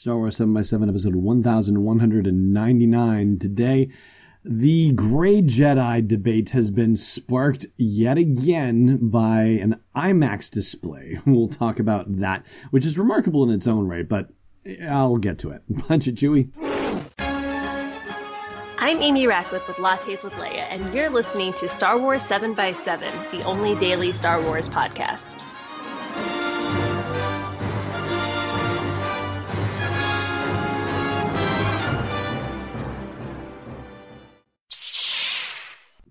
Star Wars 7x7, episode 1199. Today, the Grey Jedi debate has been sparked yet again by an IMAX display. We'll talk about that, which is remarkable in its own right, but I'll get to it. Punch it, Chewie. I'm Amy Ratcliffe with Lattes with Leia, and you're listening to Star Wars 7x7, the only daily Star Wars podcast.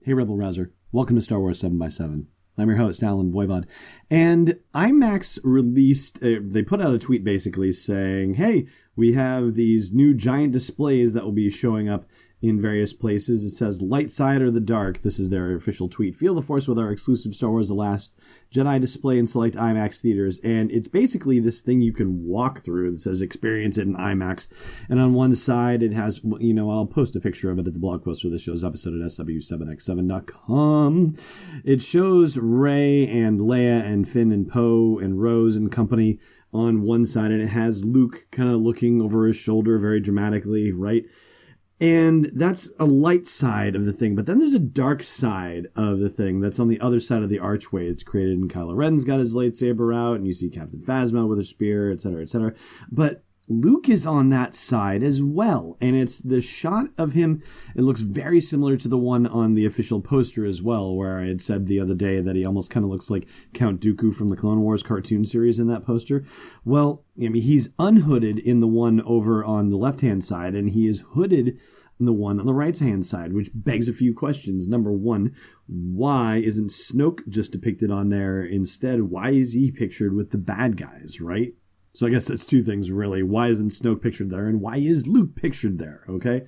Hey, Rebel Rouser. Welcome to Star Wars 7x7. I'm your host, Allen Voivod. And IMAX released, uh, they put out a tweet basically saying, hey, we have these new giant displays that will be showing up in various places. It says light side or the dark. This is their official tweet. Feel the force with our exclusive Star Wars The Last Jedi display in select IMAX theaters. And it's basically this thing you can walk through that says experience it in IMAX. And on one side, it has, you know, I'll post a picture of it at the blog post for this show's episode at sw7x7.com. It shows Rey and Leia and Finn and Poe and Rose and company on one side, and it has Luke kind of looking over his shoulder very dramatically, right? And that's a light side of the thing, but then there's a dark side of the thing that's on the other side of the archway. It's created, and Kylo Ren's got his lightsaber out, and you see Captain Phasma with a spear, etc., etc. But Luke is on that side as well, and it's the shot of him. It looks very similar to the one on the official poster as well, where I had said the other day that he almost kind of looks like Count Dooku from the Clone Wars cartoon series in that poster. Well, I mean, he's unhooded in the one over on the left hand side, and he is hooded the one on the right hand side, which begs a few questions. Number one, why isn't Snoke just depicted on there instead? Why is he pictured with the bad guys, right? So I guess that's two things really. Why isn't Snoke pictured there, and why is Luke pictured there? Okay.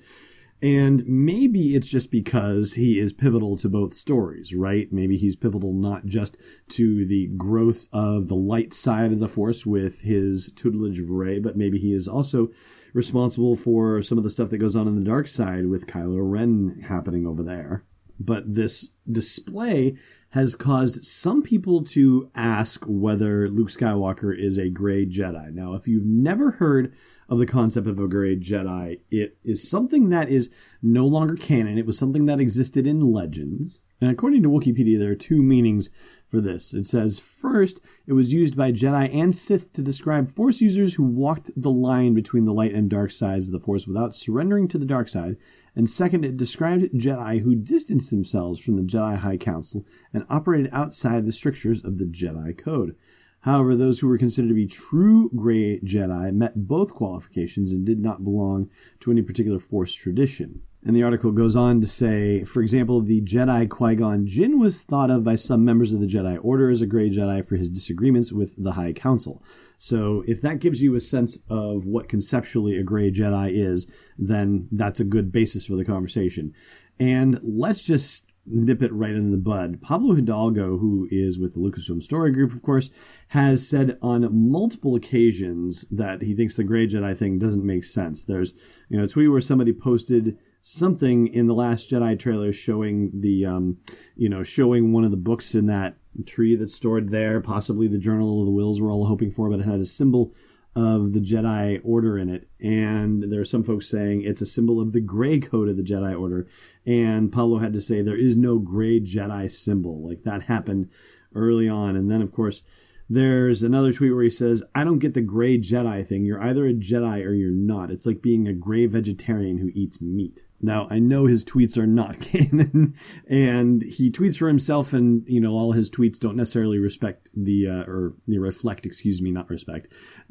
And maybe it's just because he is pivotal to both stories, right? Maybe he's pivotal not just to the growth of the light side of the Force with his tutelage of Rey, but maybe he is also responsible for some of the stuff that goes on in the dark side with Kylo Ren happening over there. But this display has caused some people to ask whether Luke Skywalker is a gray Jedi. Now, if you've never heard of the concept of a gray Jedi, it is something that is no longer canon. It was something that existed in legends. And according to Wikipedia, there are two meanings for this. It says, first, it was used by Jedi and Sith to describe Force users who walked the line between the light and dark sides of the Force without surrendering to the dark side. And second, it described Jedi who distanced themselves from the Jedi High Council and operated outside the strictures of the Jedi Code. However, those who were considered to be true gray Jedi met both qualifications and did not belong to any particular Force tradition. And the article goes on to say, for example, the Jedi Qui Gon Jinn was thought of by some members of the Jedi Order as a gray Jedi for his disagreements with the High Council. So, if that gives you a sense of what conceptually a gray Jedi is, then that's a good basis for the conversation. And let's just nip it right in the bud. Pablo Hidalgo, who is with the Lucasfilm Story Group, of course, has said on multiple occasions that he thinks the gray Jedi thing doesn't make sense. There's, you know, a tweet where somebody posted something in the Last Jedi trailer showing the, um, you know, showing one of the books in that tree that's stored there, possibly the Journal of the Whills we're all hoping for, but it had a symbol of the Jedi Order in it. And there are some folks saying it's a symbol of the gray code of the Jedi Order. And Pablo had to say there is no gray Jedi symbol. Like that happened early on. And then, of course, there's another tweet where he says, I don't get the gray Jedi thing. You're either a Jedi or you're not. It's like being a gray vegetarian who eats meat. Now, I know his tweets are not canon, and he tweets for himself, and, you know, all his tweets don't necessarily respect the, uh, or reflect, excuse me, not respect.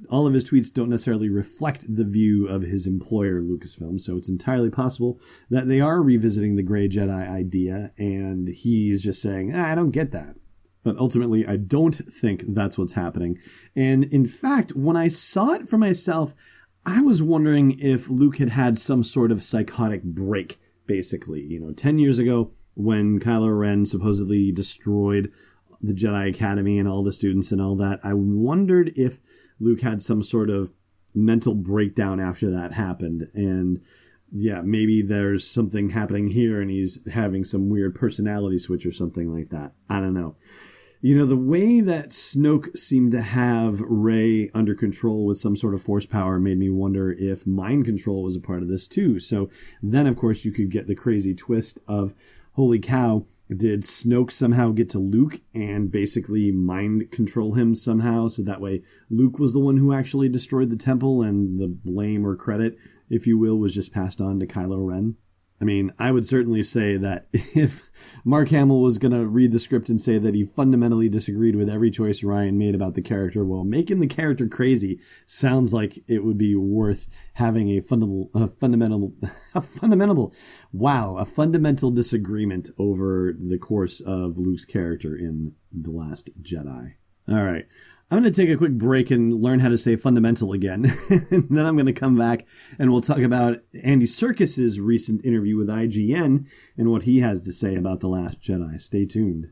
All of his tweets don't necessarily reflect the view of his employer, Lucasfilm, so it's entirely possible that they are revisiting the Grey Jedi idea, and he's just saying, ah, I don't get that. But ultimately, I don't think that's what's happening. And in fact, when I saw it for myself, I was wondering if Luke had had some sort of psychotic break, basically. You know, 10 years ago, when Kylo Ren supposedly destroyed the Jedi Academy and all the students and all that, I wondered if Luke had some sort of mental breakdown after that happened. And yeah, maybe there's something happening here and he's having some weird personality switch or something like that. I don't know. You know, the way that Snoke seemed to have Rey under control with some sort of force power made me wonder if mind control was a part of this too. So then, of course, you could get the crazy twist of, holy cow, did Snoke somehow get to Luke and basically mind control him somehow? So that way Luke was the one who actually destroyed the temple and the blame or credit, if you will, was just passed on to Kylo Ren? I mean, I would certainly say that if Mark Hamill was going to read the script and say that he fundamentally disagreed with every choice Rian made about the character, well, making the character crazy sounds like it would be worth having a fundamental, a fundamental, a fundamental, wow, a fundamental disagreement over the course of Luke's character in The Last Jedi. All right. I'm going to take a quick break and learn how to say fundamental again. and then I'm going to come back and we'll talk about Andy Serkis's recent interview with IGN and what he has to say about The Last Jedi. Stay tuned.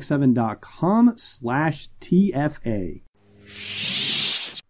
sw7x7.com slash TFA.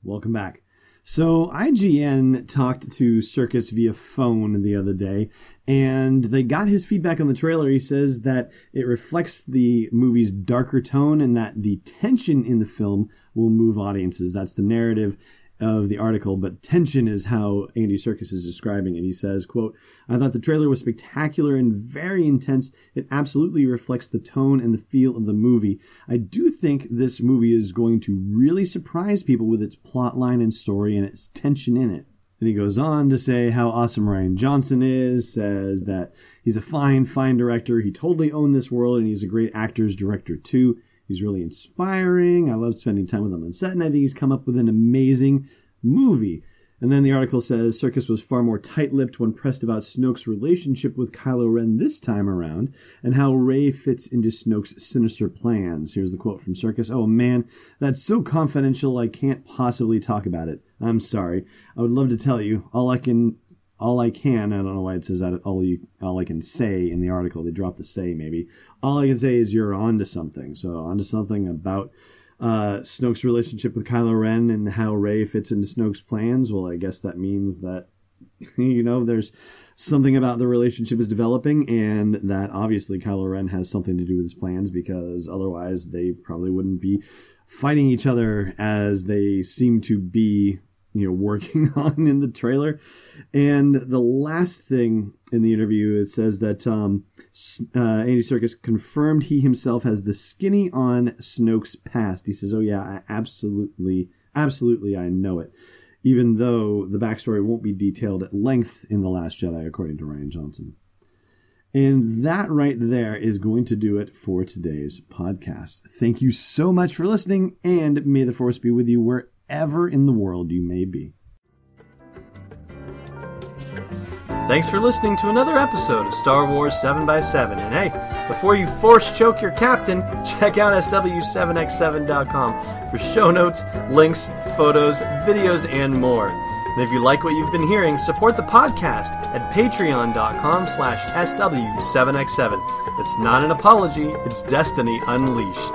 Welcome back. So IGN talked to Serkis via phone the other day, and they got his feedback on the trailer. He says that it reflects the movie's darker tone and that the tension in the film will move audiences. That's the narrative of the article, but tension is how Andy Serkis is describing it. He says, quote, I thought the trailer was spectacular and very intense. It absolutely reflects the tone and the feel of the movie. I do think this movie is going to really surprise people with its plot line and story and its tension in it. And he goes on to say how awesome Rian Johnson is, says that he's a fine, fine director. He totally owned this world and he's a great actor's director too. He's really inspiring. I love spending time with him on set, and I think he's come up with an amazing movie. And then the article says Serkis was far more tight lipped when pressed about Snoke's relationship with Kylo Ren this time around and how Rey fits into Snoke's sinister plans. Here's the quote from Serkis Oh man, that's so confidential I can't possibly talk about it. I'm sorry. I would love to tell you. All I can all I can, I don't know why it says that all you all I can say in the article. They dropped the say maybe. All I can say is you're onto something. So onto something about uh, Snoke's relationship with Kylo Ren and how Rey fits into Snoke's plans. Well, I guess that means that you know there's something about the relationship is developing, and that obviously Kylo Ren has something to do with his plans because otherwise they probably wouldn't be fighting each other as they seem to be you know working on in the trailer. And the last thing in the interview, it says that um, uh, Andy Serkis confirmed he himself has the skinny on Snoke's past. He says, "Oh yeah, I absolutely, absolutely, I know it." Even though the backstory won't be detailed at length in The Last Jedi, according to Rian Johnson. And that right there is going to do it for today's podcast. Thank you so much for listening, and may the Force be with you wherever in the world you may be. Thanks for listening to another episode of Star Wars 7x7. And hey, before you force choke your captain, check out SW7x7.com for show notes, links, photos, videos, and more. And if you like what you've been hearing, support the podcast at patreon.com slash SW7x7. It's not an apology, it's destiny unleashed.